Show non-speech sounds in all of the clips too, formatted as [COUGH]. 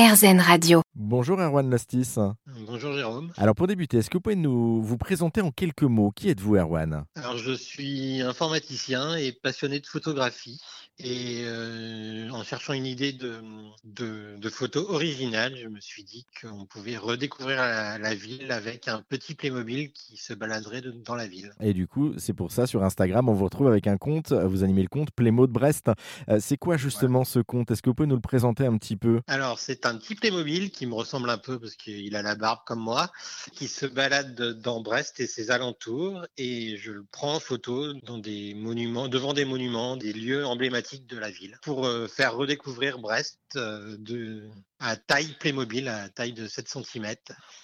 RZN Radio. Bonjour Erwan Lastis. Bonjour Jérôme. Alors pour débuter, est-ce que vous pouvez nous vous présenter en quelques mots? Qui êtes-vous Erwan? Alors je suis informaticien et passionné de photographie. Et euh, en cherchant une idée de, de, de photo originale, je me suis dit qu'on pouvait redécouvrir la, la, ville avec un petit Playmobil qui se baladerait de, dans la ville. Et du coup, c'est pour ça sur Instagram, on vous retrouve avec un compte, vous animez le compte Playmo de Brest. Euh, c'est quoi justement ce compte? Est-ce que vous pouvez nous le présenter un petit peu? Alors c'est un petit Playmobil qui me ressemble un peu parce qu'il a la barbe comme moi, qui se balade dans Brest et ses alentours. Et je le prends en photo dans des monuments, devant des monuments, des lieux emblématiques de la ville pour euh, faire redécouvrir Brest euh, de, à taille Playmobil, à taille de 7 cm.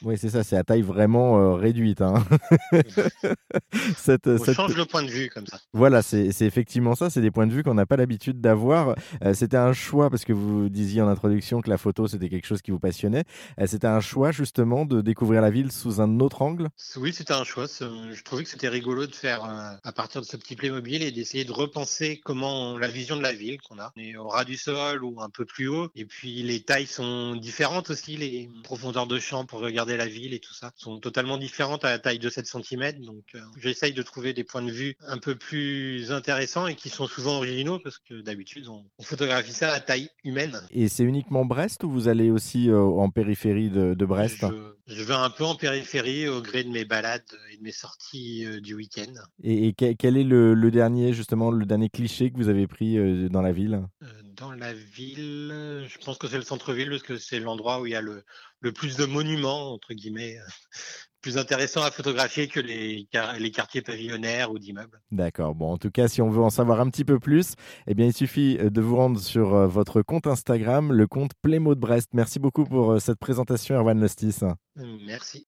Oui, c'est ça, c'est à taille vraiment euh, réduite. Hein. [LAUGHS] cette, On cette... change le point de vue comme ça. Voilà, c'est effectivement ça, c'est des points de vue qu'on n'a pas l'habitude d'avoir. Euh, c'était un choix, parce que vous disiez en introduction que la photo, c'était quelque chose qui vous passionnait. Euh, c'était un choix justement de découvrir la ville sous un autre angle? Oui, c'était un choix. Je trouvais que c'était rigolo de faire à partir de ce petit Playmobil et d'essayer de repenser comment la vision de la ville qu'on a. On est au ras du sol ou un peu plus haut, et puis les tailles sont différentes aussi, les profondeurs de champ pour regarder la ville et tout ça sont totalement différentes à la taille de 7 cm. Donc euh, j'essaye de trouver des points de vue un peu plus intéressants et qui sont souvent originaux parce que d'habitude on, on, photographie ça à taille humaine. Et c'est uniquement Brest ou vous allez aussi euh, en périphérie de, de Brest je, je, vais un peu en périphérie au gré de mes balades et de mes sorties euh, du week-end. Et, et, quel est le, le, dernier justement le dernier cliché que vous avez pris dans la ville? Dans la ville, je pense que c'est le centre-ville parce que c'est l'endroit où il y a le, le, plus de monuments, entre guillemets, plus intéressant à photographier que les, les quartiers pavillonnaires ou d'immeubles. D'accord. Bon, en tout cas, si on veut en savoir un petit peu plus, eh bien, il suffit de vous rendre sur votre compte Instagram, le compte Playmo de Brest. Merci beaucoup pour cette présentation, Erwan Lostis. Merci.